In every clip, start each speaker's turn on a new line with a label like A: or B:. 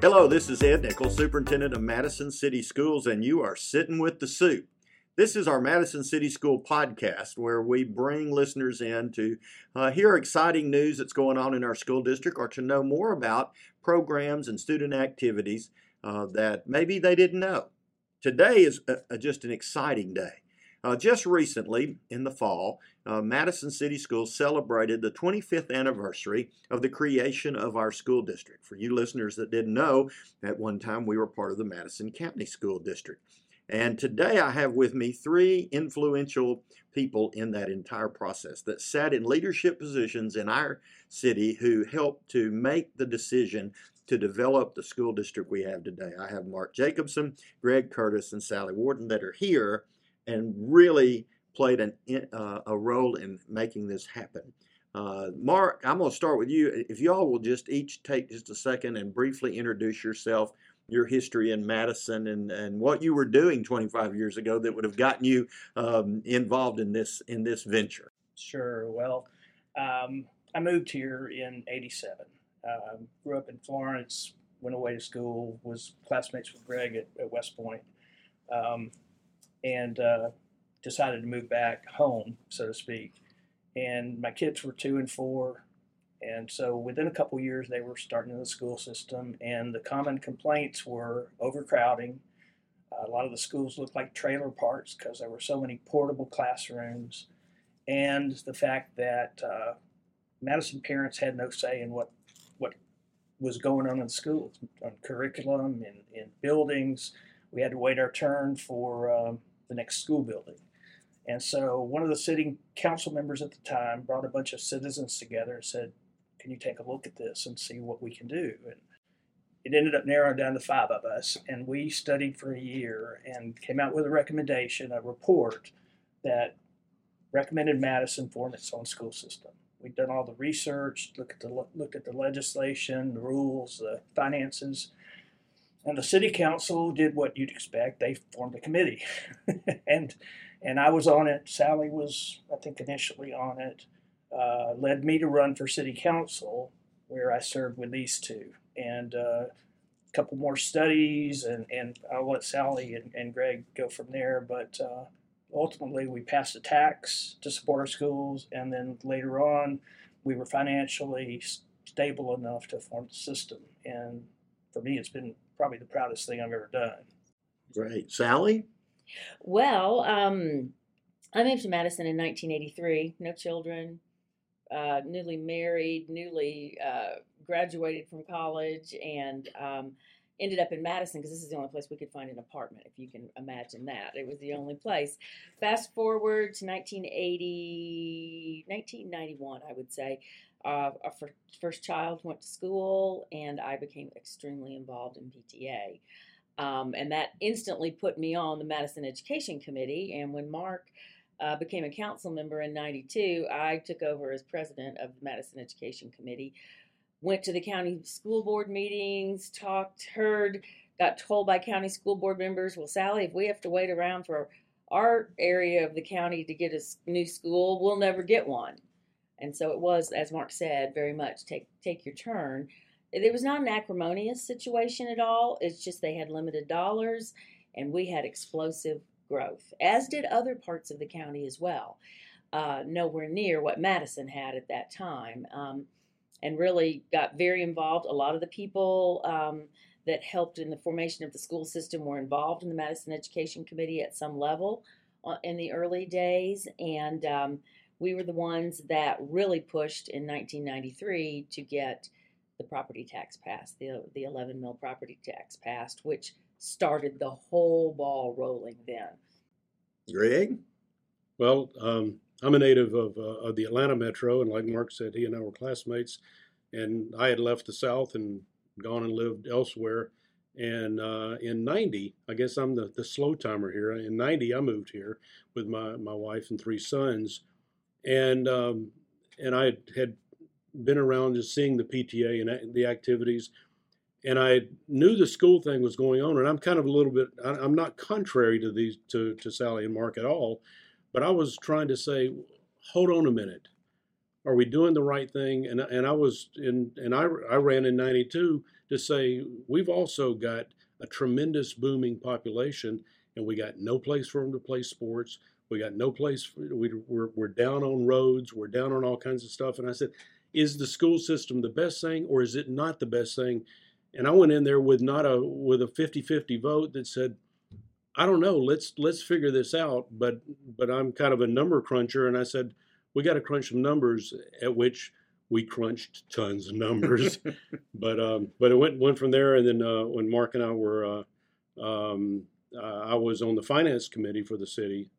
A: Hello, this is Ed Nichols, Superintendent of Madison City Schools, and you are sitting with the soup. This is our Madison City School podcast where we bring listeners in to uh, hear exciting news that's going on in our school district or to know more about programs and student activities uh, that maybe they didn't know. Today is a, a, just an exciting day. Uh, just recently, in the fall, uh, Madison City Schools celebrated the 25th anniversary of the creation of our school district. For you listeners that didn't know, at one time we were part of the Madison County School District. And today I have with me three influential people in that entire process that sat in leadership positions in our city who helped to make the decision to develop the school district we have today. I have Marc Jacobson, Greg Curtis, and Sally Warden that are here and really played an, uh, a role in making this happen. Uh, Marc, I'm going to start with you. If y'all will just each take just a second and briefly introduce yourself, your history in Madison, and, and what you were doing 25 years ago that would have gotten you um, involved in this in this venture.
B: Sure. Well, um, I moved here in '87. Um, grew up in Florence. Went away to school. Was classmates with Greg at, at West Point. Um, and uh, decided to move back home, so to speak. And my kids were two and four. And so within a couple years, they were starting in the school system, and the common complaints were overcrowding. A lot of the schools looked like trailer parks because there were so many portable classrooms, and the fact that uh, Madison parents had no say in what what was going on in schools, on curriculum, in, in buildings. We had to wait our turn for um, the next school building. And so one of the sitting council members at the time brought a bunch of citizens together and said, Can you take a look at this and see what we can do? And it ended up narrowing down to five of us. And we studied for a year and came out with a recommendation, a report that recommended Madison form its own school system. We'd done all the research, looked at the, looked at the legislation, the rules, the finances, and the city council did what you'd expect. They formed a committee, and and I was on it. Sally was, I think, initially on it. Uh, led me to run for city council, where I served with these two, and uh, a couple more studies, and and I'll let Sally and, and Greg go from there. But uh, ultimately, we passed a tax to support our schools, and then later on, we were financially stable enough to form the system. And for me, it's been probably the proudest thing I've ever done.
A: Great. Sally?
C: Well, um, I moved to Madison in 1983, no children, uh, newly married, newly uh, graduated from college, and um, ended up in Madison because this is the only place we could find an apartment, if you can imagine that. It was the only place. Fast forward to 1980, 1991, I would say. Uh, our first child went to school, and I became extremely involved in PTA. Um, and that instantly put me on the Madison Education Committee. And when Marc uh, became a council member in 92, I took over as president of the Madison Education Committee. Went to the county school board meetings, talked, heard, got told by county school board members, well, Sally, if we have to wait around for our area of the county to get a new school, we'll never get one. And so it was, as Marc said, very much take take your turn. It was not an acrimonious situation at all. It's just they had limited dollars, and we had explosive growth, as did other parts of the county as well. Uh, nowhere near what Madison had at that time, um, and really got very involved. A lot of the people um, that helped in the formation of the school system were involved in the Madison Education Committee at some level uh, in the early days, and um, we were the ones that really pushed in 1993 to get the property tax passed, the, the 11 mill property tax passed, which started the whole ball rolling then.
A: Greg?
D: Well, um, I'm a native of, uh, of the Atlanta metro, and like Marc said, he and I were classmates. And I had left the South and gone and lived elsewhere. And uh, in 90, I guess I'm the, the slow timer here. In 90, I moved here with my, my wife and three sons and um, and I had been around just seeing the PTA and the activities, and I knew the school thing was going on. And I'm kind of a little bit I'm not contrary to these to to Sally and Marc at all, but I was trying to say, hold on a minute, are we doing the right thing? And and I was in and I I ran in '92 to say we've also got a tremendous booming population, and we got no place for them to play sports. We got no place. For, we, we're we're down on roads. We're down on all kinds of stuff. And I said, is the school system the best thing, or is it not the best thing? And I went in there with not a with a 50-50 vote that said, I don't know. Let's let's figure this out. But but I'm kind of a number cruncher, and I said we got to crunch some numbers. At which we crunched tons of numbers. but um, but it went went from there. And then uh, when Marc and I were, uh, um, uh, I was on the finance committee for the city,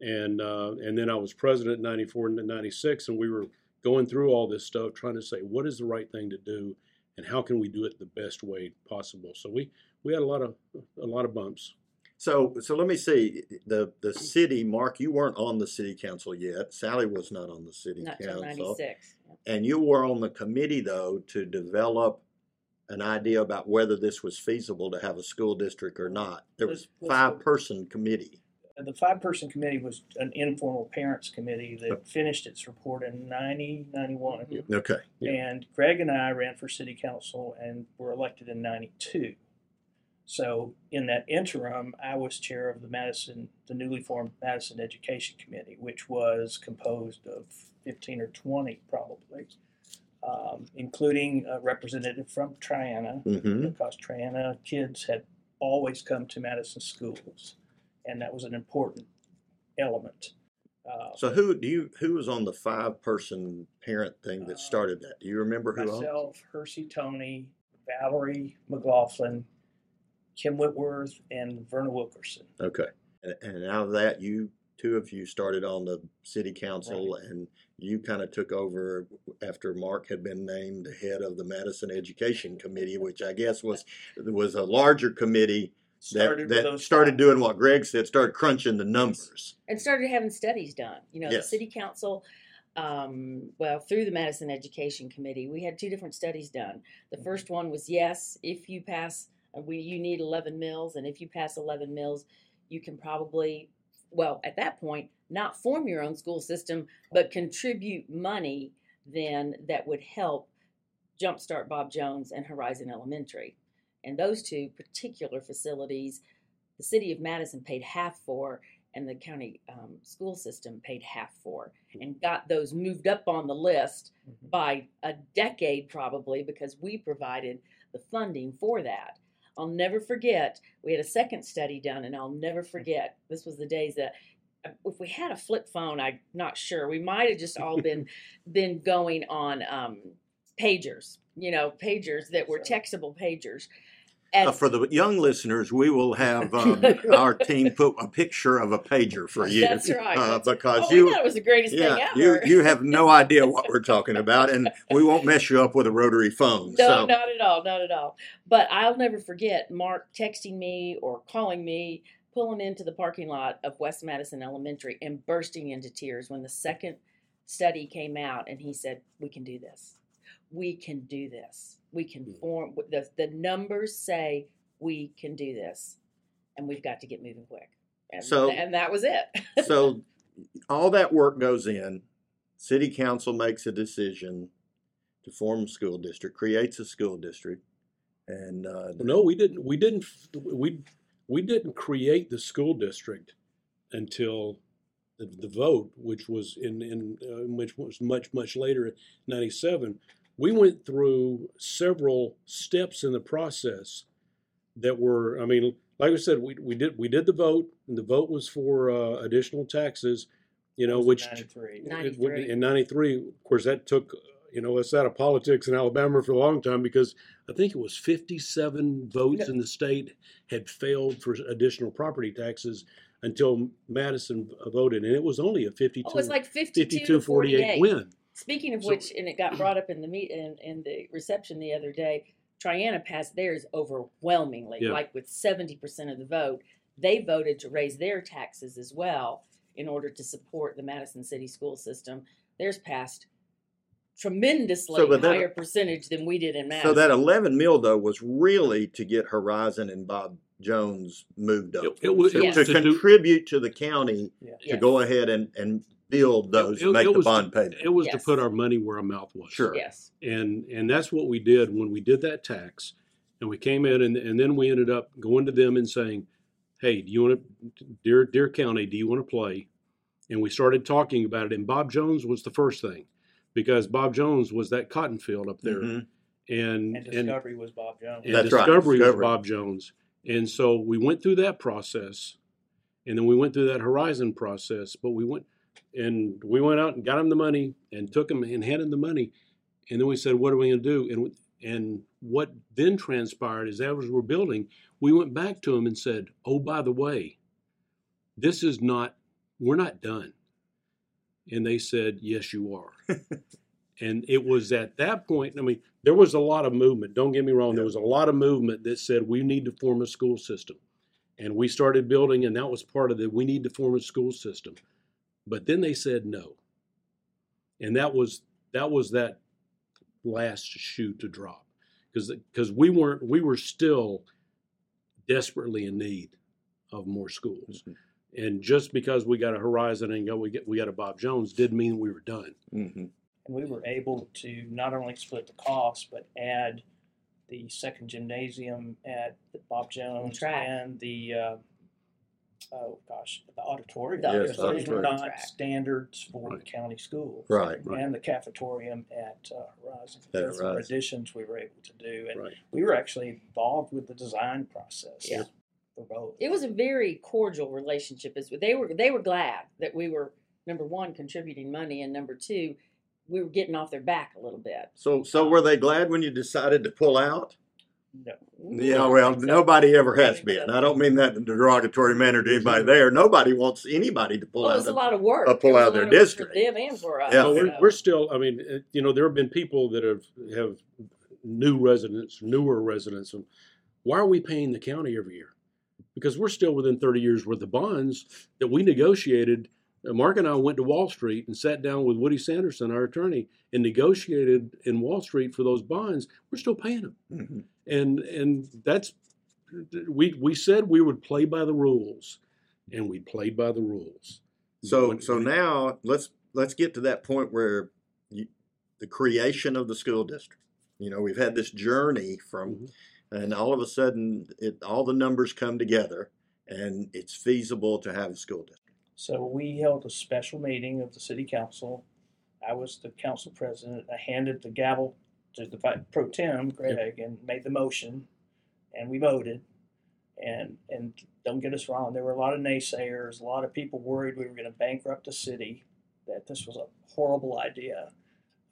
D: and uh, and then I was president in '94 and '96, and we were going through all this stuff, trying to say what is the right thing to do, and how can we do it the best way possible. So we we had a lot of a lot of bumps.
A: So, so let me see the the city. Marc, you weren't on the city council yet. Sally was not on the city
C: Not till
A: council,
C: '96.
A: and you were on the committee though to develop an idea about whether this was feasible to have a school district or not. There was
B: Let's- let's
A: five
B: go-
A: person committee.
B: The five-person committee was an informal parents committee that finished its report in 90, 91.
A: Okay,
D: Yeah.
B: And Greg and I ran for city council and were elected in 92. So in that interim, I was chair of the Madison, the newly formed Madison Education Committee, which was composed of 15 or 20 probably, um, including a representative from Triana,
A: hmm
B: because Triana kids had always come to Madison schools, and that was an important element. Uh,
A: So who do you who was on the five person parent thing that started that? Do you remember who?
B: myself, Hersey Tony, Valerie McLaughlin, Kim Whitworth, and Verna Wilkerson.
A: Okay, and, and out of that, you two of you started on the city council, and you kind of took over after Marc had been named the head of the Madison Education Committee, which I guess was was a larger committee
B: Started
A: that
B: those
A: started doing what Greg said, started crunching the numbers.
C: and started having studies done. You know,
A: Yes.
C: the city council, um, well, through the Madison Education Committee, we had two different studies done. The first one was yes, if you pass, uh, we you need 11 mills, and if you pass 11 mills, you can probably, well, at that point, not form your own school system, but contribute money then that would help jumpstart Bob Jones and Horizon Elementary. And those two particular facilities, the city of Madison paid half for, and the county um, school system paid half for, and got those moved up on the list
B: Mhm.
C: by a decade probably because we provided the funding for that. I'll never forget, we had a second study done, and I'll never forget, this was the days that uh, if we had a flip phone, I'm not sure. We might have just all been been going on um, pagers, you know, pagers that were
B: Sure.
C: textable pagers. And
A: Uh, for the young listeners, we will have um, our team put a picture of a pager for you.
C: That's right.
A: Uh, because
C: oh,
A: you,
C: thought it was the greatest thing
A: yeah,
C: ever.
A: you you have no idea what we're talking about, and we won't mess you up with a rotary phone.
C: No,
A: so
C: not at all, not at all. But I'll never forget Marc texting me or calling me, pulling into the parking lot of West Madison Elementary and bursting into tears when the second study came out and he said, We can do this. We can do this. We can
A: Hmm.
C: form the the numbers say we can do this. And we've got to get moving quick. And,
A: So-
C: and that was it.
A: so all that work goes in. City council makes a decision to form a school district, creates a school district, and uh,
D: No, we didn't. We didn't. We we didn't create the school district until the, the vote, which was in in uh, which was much much later, ninety seven. We went through several steps in the process that were. I mean, like I said, we we did we did the vote, and the vote was for uh, additional taxes. You know, which
B: 93.
D: It
C: 93.
D: in '93, of course, that took you know us out of politics in Alabama for a long time because I think it was 57 votes in the state had failed for additional property taxes until Madison voted, and it was only a 52,
C: oh, it was like 52,
D: 52
C: 48,
D: 48 win.
C: Speaking of
D: So-
C: which, and it got brought up in the meet in, in the reception the other day. Triana passed theirs overwhelmingly,
D: Yeah.
C: like with seventy percent of the vote. They voted to raise their taxes as well in order to support the Madison City school system. Theirs passed tremendously
A: So, that-
C: higher percentage than we did in Madison.
A: so that 11 mill though was really to get Horizon and Bob Jones moved up
D: It- it was-
A: to,
C: it
A: to
D: was to do-
A: contribute to the county
B: Yeah.
A: to
C: Yes.
A: go ahead and and build those,
D: It- it
A: make the
D: was to-
A: bond payment.
D: It was
C: Yes.
D: to put our money where our mouth was.
A: Sure.
C: Yes.
D: and and that's what we did when we did that tax and we came in and, and then we ended up going to them and saying hey do you want to dear dear county do you want to play and we started talking about it and bob jones was the first thing because bob jones was that cotton field up there
A: Mhm.
D: and
B: And
D: and,
B: Discovery was Bob Jones.
D: and
A: That's right,
D: discovery,
A: Discovery.
D: was bob jones and so we went through that process and then we went through that horizon process but we went and we went out and got him the money and took him and handed him the money. And then we said what are we going to do? And and what then transpired is as we're building we went back to him and said oh by the way this is not we're not done. And they said yes you are. And it was at that point i mean there was a lot of movement. Don't get me wrong there was a lot of movement that said we need to form a school system. And we started building and that was part of it we need to form a school system but then they said no and that was that was that last shoe to drop because because we weren't we were still desperately in need of more schools
A: Mhm.
D: and just because we got a horizon and go we get we got a bob jones didn't mean we were done
A: Mhm.
B: And we were able to not only split the cost, but add the second gymnasium at Bob Jones
C: track.
B: and the, uh, oh gosh, the auditorium.
C: The
A: Yes,
B: Because Those were
A: auditorium.
B: not
C: Track.
B: standards for the
D: Right.
B: county schools.
A: Right.
D: Right.
B: And the cafetorium at uh, Horizon.
A: At
B: Those were
A: Horizon.
B: additions we were able to do. And
D: right
B: we were actually involved with the design process.
C: Yeah.
B: For both.
C: It was a very cordial relationship. As they were, they were glad that we were number one contributing money, and number two, we were getting off their back a little bit.
A: So, so were they glad when you decided to pull out?
B: No.
A: Yeah, well, nobody ever has been. I don't mean that in a derogatory manner to anybody there. Nobody wants anybody to pull
C: Well,
A: out.
C: it's a
A: of-
C: lot of work.
A: uh, pull
C: It was
A: out
C: a
A: their
C: lot of work
A: district.
C: for them and for us.
A: Yeah.
D: Well, we're,
C: so-
D: we're still. I mean, it- you know, there have been people that have have new residents, newer residents, and why are we paying the county every year? Because we're still within 30 years worth of bonds that we negotiated. Marc and I went to Wall Street and sat down with Woody Sanderson, our attorney, and negotiated in Wall Street for those bonds. We're still paying them,
A: Mhm.
D: and and that's we we said we would play by the rules, and we played by the rules.
A: So,
D: When-
A: so now let's let's get to that point where you, the creation of the school district. You know, we've had this journey from,
D: Mhm.
A: and all of a sudden, it all the numbers come together, and it's feasible to have a school district.
B: So we held a special meeting of the city council. I was the council president. I handed the gavel to the vi- pro tem, Greg, and made the motion, and we voted. And and don't get us wrong, there were a lot of naysayers, a lot of people worried we were going to bankrupt the city, that this was a horrible idea.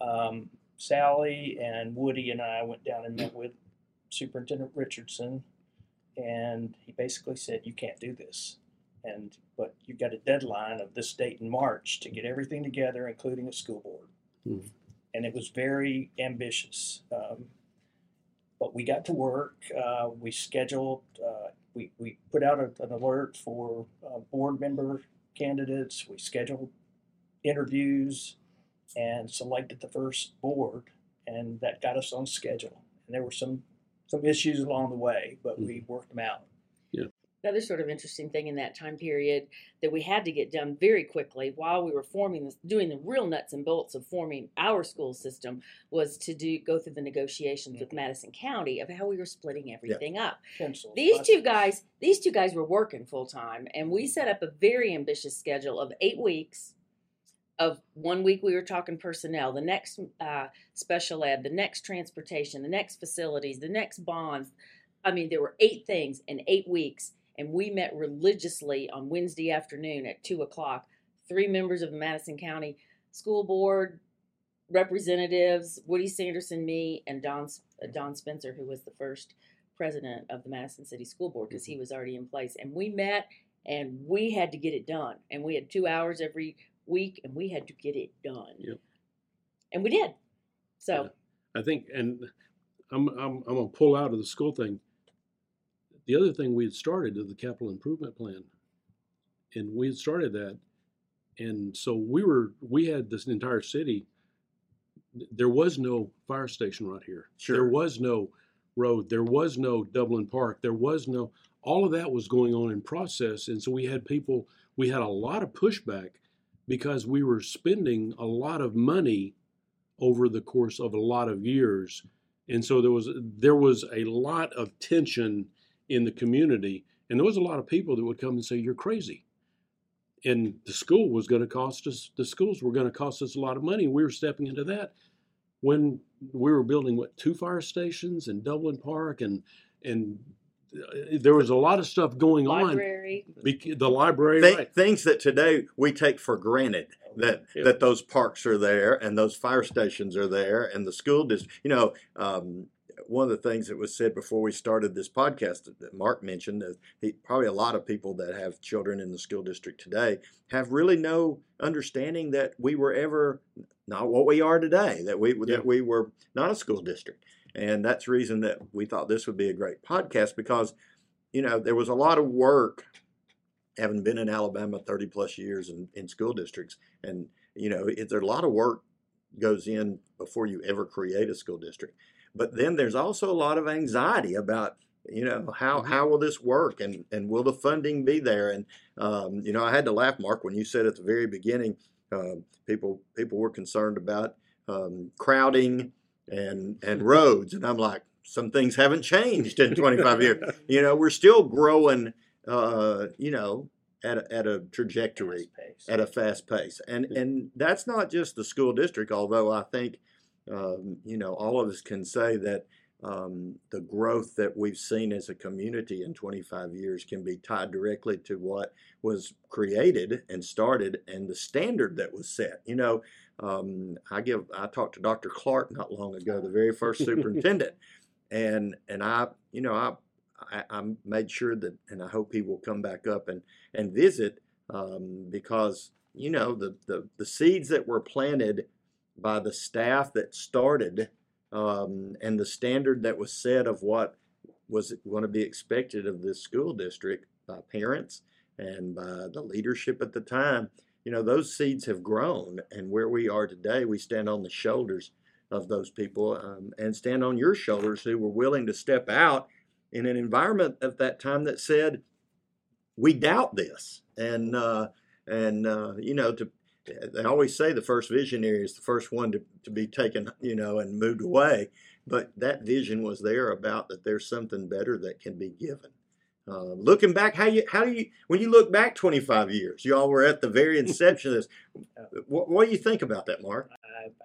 B: Um, Sally and Woody and I went down and met with Superintendent Richardson, and he basically said, "You can't do this." And but you've got a deadline of this date in March to get everything together, including a school board.
D: Mhm.
B: And it was very ambitious. Um, but we got to work. Uh, we scheduled. Uh, we we put out a, an alert for uh, board member candidates. We scheduled interviews and selected the first board, and that got us on schedule. And there were some some issues along the way, but we worked them out.
C: The other sort of interesting thing in that time period that we had to get done very quickly while we were forming this, doing the real nuts and bolts of forming our school system was to do go through the negotiations with Madison County of how we were splitting everything up.
B: Pencils,
C: These two guys, these two guys were working full time, and we set up a very ambitious schedule of eight weeks. Of one week we were talking personnel, the next uh, special ed, the next transportation, the next facilities, the next bonds. I mean, there were eight things in eight weeks, and we met religiously on Wednesday afternoon at two o'clock. Three members of the Madison County School Board representatives, Woody Sanderson, me, and Don uh, Don Spencer, who was the first president of the Madison City School Board because he was already in place. And we met and we had to get it done. And we had two hours every week and we had to get it done.
D: Yep.
C: And we did. So
D: I think, and I'm, I'm, I'm going to pull out of the school thing. The other thing we had started is the capital improvement plan. And we had started that. And so we were, we had this entire city. There was no fire station right here.
A: Sure.
D: There was no road. There was no Dublin Park. There was no, all of that was going on in process. And so we had people, we had a lot of pushback because we were spending a lot of money over the course of a lot of years. And so there was there was a lot of tension in the community, and there was a lot of people that would come and say, "You're crazy." And the school was going to cost us. The schools were going to cost us a lot of money. We were stepping into that when we were building what two fire stations in Dublin Park, and and uh, there was a lot of stuff going
C: Library.
D: on. Bec- The library,
A: Th-
D: right?
A: Things that today we take for granted that
D: Yeah.
A: that those parks are there and those fire stations are there and the school district. You know, um, one of the things that was said before we started this podcast that- that Marc mentioned is he, probably a lot of people that have children in the school district today have really no understanding that we were ever not what we are today. That we
D: Yeah.
A: that we were not a school district, and that's the reason that we thought this would be a great podcast because you know there was a lot of work having been in Alabama 30 plus years in, in school districts. And, you know, it, there a lot of work goes in before you ever create a school district. But then there's also a lot of anxiety about, you know, how, how will this work and, and will the funding be there? And, um, you know, I had to laugh, Marc, when you said at the very beginning, um, people, people were concerned about um, crowding and, and roads. And I'm like, some things haven't changed in 25 years. You know, we're still growing uh, you know, at a, at a trajectory, at a fast pace, and and that's not just the school district. Although I think, um, you know, all of us can say that um, the growth that we've seen as a community in 25 years can be tied directly to what was created and started, and the standard that was set. You know, um, I give I talked to Dr. Clark not long ago, the very first superintendent, and and I, you know, I I, I made sure that, and I hope he will come back up and and visit um, because you know the, the the seeds that were planted by the staff that started um, and the standard that was set of what was going to be expected of this school district by parents and by the leadership at the time. You know those seeds have grown, and where we are today, we stand on the shoulders of those people um, and stand on your shoulders who were willing to step out in an environment at that time that said we doubt this. And uh, and uh, you know to they always say the first visionary is the first one to, to be taken you know and moved away. But that vision was there about that there's something better that can be given. Uh, looking back how you how do you when you look back 25 years you all were at the very inception of this. What, what do you think about that mark?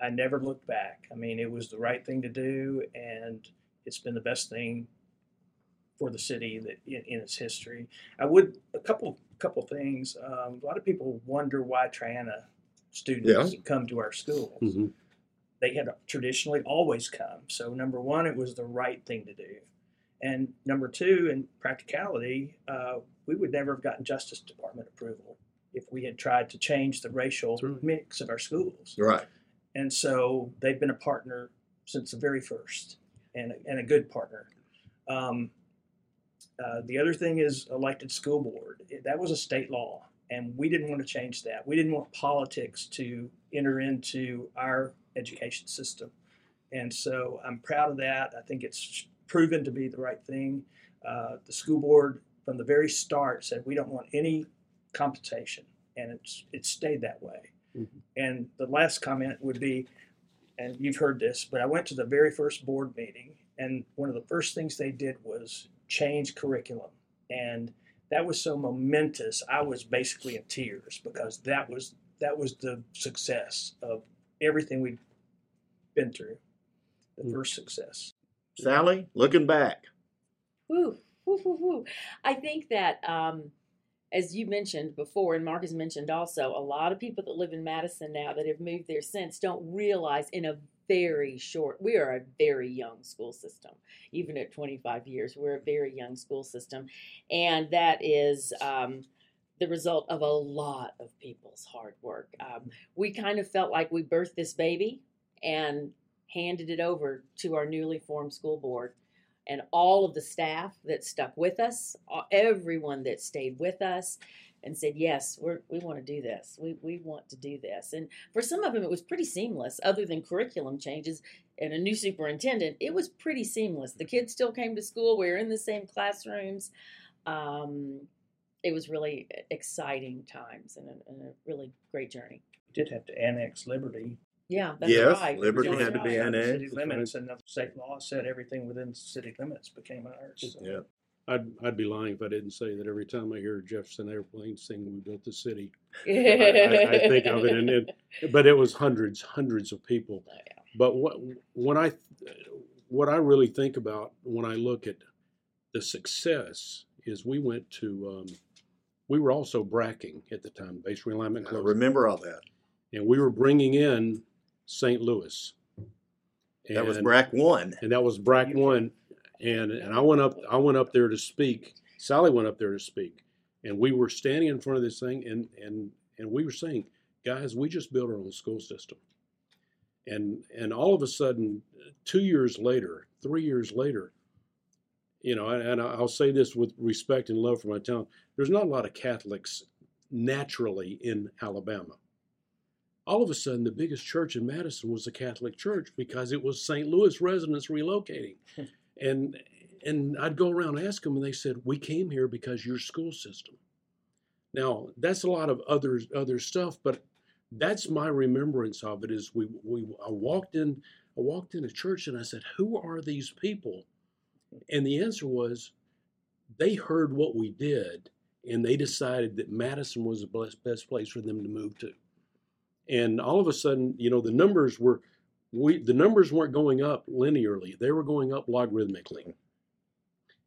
B: I, I never looked back. I mean, it was the right thing to do, and it's been the best thing for the city that in, in its history. I would a couple couple things. Um, a lot of people wonder why Triana students come to our schools.
D: Mhm.
B: They had traditionally always come. So number one, it was the right thing to do, and number two, in practicality, uh, we would never have gotten Justice Department approval if we had tried to change the racial mix of our schools.
A: right
B: And so they've been a partner since the very first, and a, and a good partner. Um, uh, the other thing is elected school board. That was a state law, and we didn't want to change that. We didn't want politics to enter into our education system. And so I'm proud of that. I think it's proven to be the right thing. Uh, the school board, from the very start, said we don't want any competition, and it's it stayed that way.
D: Mhm.
B: And the last comment would be, and you've heard this, but I went to the very first board meeting, and one of the first things they did was change curriculum, and that was so momentous. I was basically in tears because that was that was the success of everything we've been through. The
D: Mm.
B: first success.
A: sally looking back
C: Woo, woo, woo, woo. I think that, um, as you mentioned before, and Marc has mentioned also, a lot of people that live in Madison now that have moved there since don't realize in a very short, we are a very young school system. Even at 25 years, we're a very young school system. And that is um, the result of a lot of people's hard work. Um, we kind of felt like we birthed this baby and handed it over to our newly formed school board and all of the staff that stuck with us, everyone that stayed with us and said, Yes, we're, we want to do this. We, we want to do this. And for some of them, it was pretty seamless, other than curriculum changes and a new superintendent. It was pretty seamless. The kids still came to school, we were in the same classrooms. Um, it was really exciting times and a, and a really great journey.
B: We did have to annex Liberty.
C: Yeah, that's
A: Yes,
C: right.
A: Liberty
C: That's
A: had to be annexed.
B: City limits, and the state law said everything within city limits became ours. so.
A: Yeah.
D: I'd, I'd be lying if I didn't say that every time I hear Jefferson Airplane sing "We Built the City," I, I, I think of it, and it, but it was hundreds, hundreds of people.
C: Oh, yeah.
D: But what when I what I really think about when I look at the success is we went to um, we were also bracking at the time, base realignment
A: I remember all that.
D: and we were bringing in St. Louis.
A: That was
D: And-
A: BRAC one.
D: and that was BRAC
B: You
D: one, and and I went up I went up there to speak. Sally went up there to speak, and we were standing in front of this thing, and and and we were saying, guys, we just built our own school system, and and all of a sudden, two years later, three years later, you know, and, I'll say this with respect and love for my town. There's not a lot of Catholics naturally in Alabama all of a sudden the biggest church in Madison was the Catholic Church because it was St. Louis residents relocating. and and I'd go around and ask them and they said, "We came here because your school system." Now, that's a lot of other other stuff, but that's my remembrance of it is we we I walked in I walked in a church and I said, "Who are these people?" And the answer was they heard what we did and they decided that Madison was the best, best place for them to move to and all of a sudden, you know, the numbers were we the numbers weren't going up linearly; they were going up logarithmically.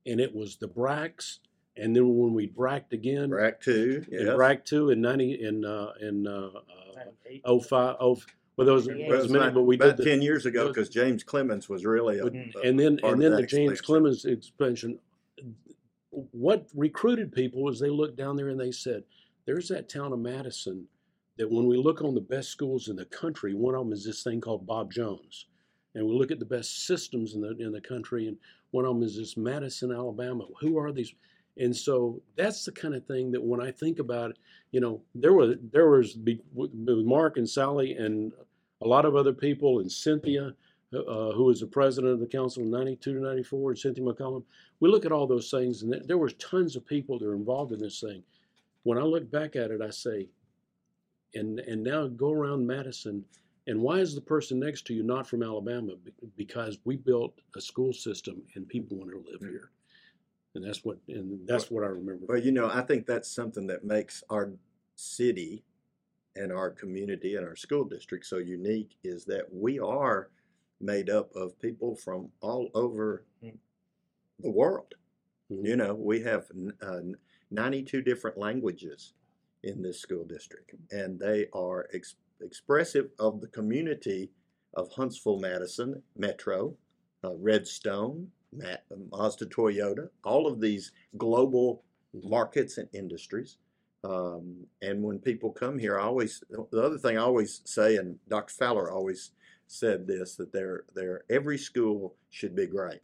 D: And it was the BRACs, and then when we bracked again,
A: BRAC two.
D: and
A: Yes.
D: BRAC two in ninety in uh, in uh, uh,
B: 98.
D: oh five oh well those
C: Yeah.
A: Well, it
D: was
A: was
D: a but we
A: about
D: did the,
A: ten years ago because James Clemens was really a, a
D: and then
A: part
D: and then the James
A: expansion.
D: Clemens expansion. What recruited people was they looked down there and they said, "There's that town of Madison that when we look on the best schools in the country, one of them is this thing called Bob Jones, and we look at the best systems in the in the country, and one of them is this Madison, Alabama. Who are these?" And so that's the kind of thing that when I think about it, you know, there was there was Marc and Sally and a lot of other people and Cynthia uh, who was the president of the council in 92 to 94, and Cynthia McCollum. We look at all those things, and there was tons of people that are involved in this thing. When I look back at it, I say, and and now go around Madison, and why is the person next to you not from Alabama? Because we built a school system, and people want to live here, and that's what and that's what I remember.
A: Well, you know, I think that's something that makes our city and our community and our school district so unique is that we are made up of people from all over
B: Mm.
A: the world.
D: Mhm.
A: You know, we have uh, 92 different languages in this school district, and they are ex- expressive of the community of Huntsville, Madison, Metro, uh, Redstone, Ma- Mazda Toyota, all of these global markets and industries. Um, and when people come here, I always the other thing I always say, and Dr. Fowler always said this, that there there every school should be great,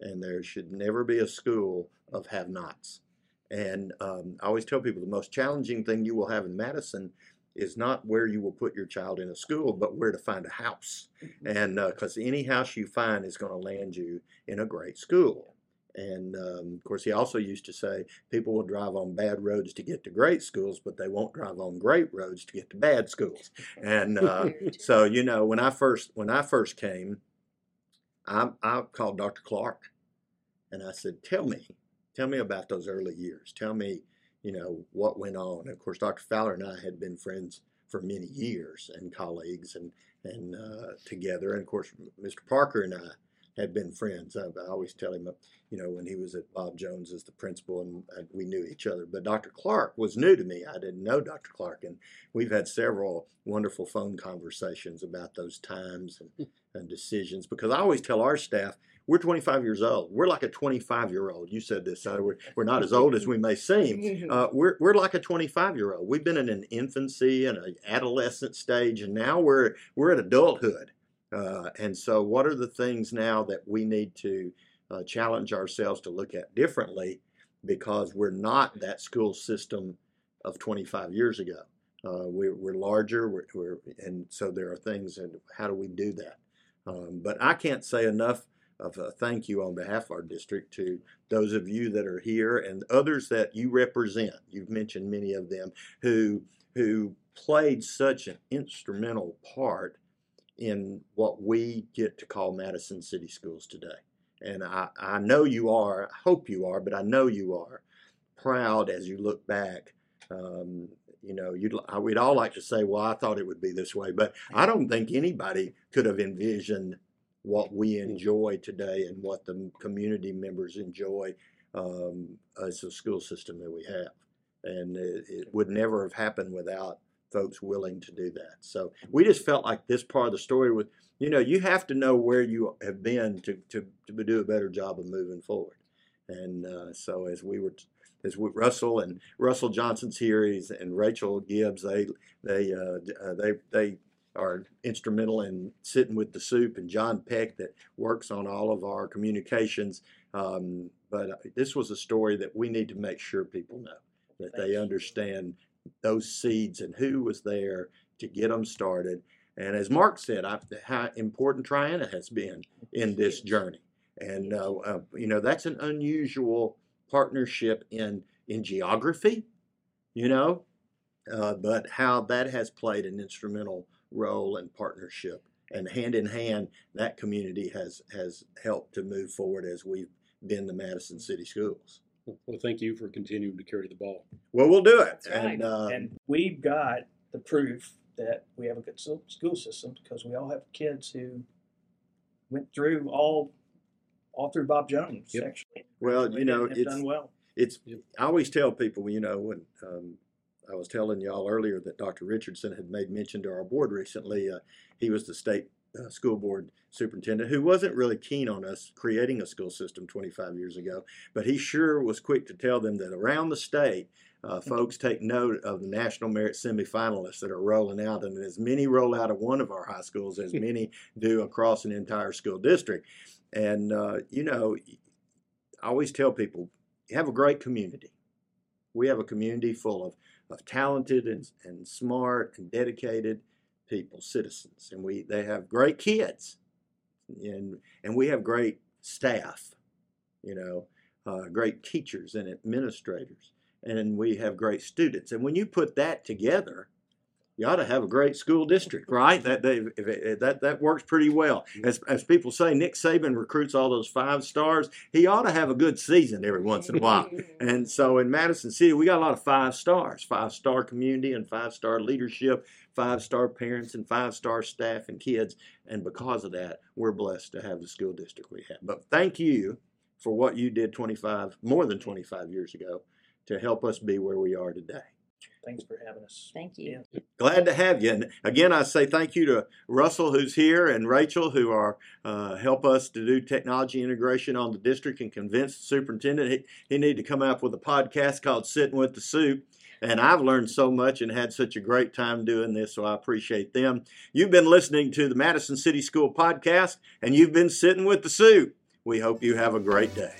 A: and there should never be a school of have-nots. And um, I always tell people the most challenging thing you will have in Madison is not where you will put your child in a school, but where to find a house. And because any house you find is going to land you in a great school. And um, of course, he also used to say people will drive on bad roads to get to great schools, but they won't drive on great roads to get to bad schools. And uh, so, you know, when I first when I first came, I, I called Dr. Clark, and I said, "Tell me, tell me about those early years. Tell me, you know, what went on." And of course, Dr. Fowler and I had been friends for many years and colleagues and and uh, together. And of course, Mr. Parker and I had been friends. I, I always tell him, you know, when he was at Bob Jones as the principal, and uh, we knew each other. But Dr. Clark was new to me. I didn't know Dr. Clark, and we've had several wonderful phone conversations about those times and, and decisions. Because I always tell our staff, we're 25 years old. We're like a 25 year old. You said this. We're, we're not as old as we may seem. Uh, we're, we're like a 25 year old. We've been in an infancy and an adolescent stage, and now we're we're at adulthood. Uh, and so, what are the things now that we need to uh, challenge ourselves to look at differently because we're not that school system of 25 years ago? Uh, we're, we're larger, we're, we're, and so there are things, and how do we do that? Um, but I can't say enough of a thank you on behalf of our district to those of you that are here and others that you represent. You've mentioned many of them who who played such an instrumental part in what we get to call Madison City Schools today. And I, I know you are, I hope you are, but I know you are proud as you look back. Um, you know, you'd, we'd all like to say, well, I thought it would be this way, but I don't think anybody could have envisioned what we enjoy today and what the community members enjoy um, as a school system that we have. And it, it would never have happened without folks willing to do that. So we just felt like this part of the story was, you know, you have to know where you have been to, to, to do a better job of moving forward. And uh, so as we were, as we, Russell and Russell Johnson's here, he's, and Rachel Gibbs, they they uh, uh, they they are instrumental in sitting with the soup, and John Peck that works on all of our communications. Um, but this was a story that we need to make sure people know that they understand those seeds and who was there to get them started. And as Marc said, I, how important Triana has been in this journey. And uh, uh, you know that's an unusual partnership in in geography, you know, uh, but how that has played an instrumental role and partnership, and hand in hand, that community has has helped to move forward as we've been the Madison City Schools.
D: Well, thank you for continuing to carry the ball.
A: Well, we'll do it.
C: That's right.
A: And, uh,
B: and we've got the proof that we have a good school system because we all have kids who went through all all through Bob Jones.
D: Yep.
B: Actually,
A: Well, you know, it's-
B: done well.
A: it's
D: Yep.
A: I always tell people, you know, when um, I was telling y'all earlier that Dr. Richardson had made mention to our board recently, uh, he was the state uh, school board superintendent who wasn't really keen on us creating a school system 25 years ago, but he sure was quick to tell them that around the state, uh, folks take note of the national merit semifinalists that are rolling out, and as many roll out of one of our high schools as many do across an entire school district. And uh, you know, I always tell people, you have a great community. We have a community full of, of talented and, and smart and dedicated people, citizens, and we they have great kids, and and we have great staff, you know, uh, great teachers and administrators, and we have great students. And when you put that together, you ought to have a great school district, right? That they, that that works pretty well. Mm-hmm. As as people say, Nick Saban recruits all those five stars. He ought to have a good season every once in a while. And so in Madison City, we got a lot of five stars, five star community and five star leadership, five star parents and five star staff and kids. And because of that, we're blessed to have the school district we have. But thank you for what you did 25, more than 25 years ago to help us be where we are today.
B: Thanks for having us.
C: Thank you.
A: Glad to have you. And again, I say thank you to Russell, who's here, and Rachel, who are uh, help us to do technology integration on the district and convince the superintendent he, he need to come up with a podcast called Sitting with the Soup. And I've learned so much and had such a great time doing this, so I appreciate them. You've been listening to the Madison City School podcast, and you've been sitting with the soup. We hope you have a great day.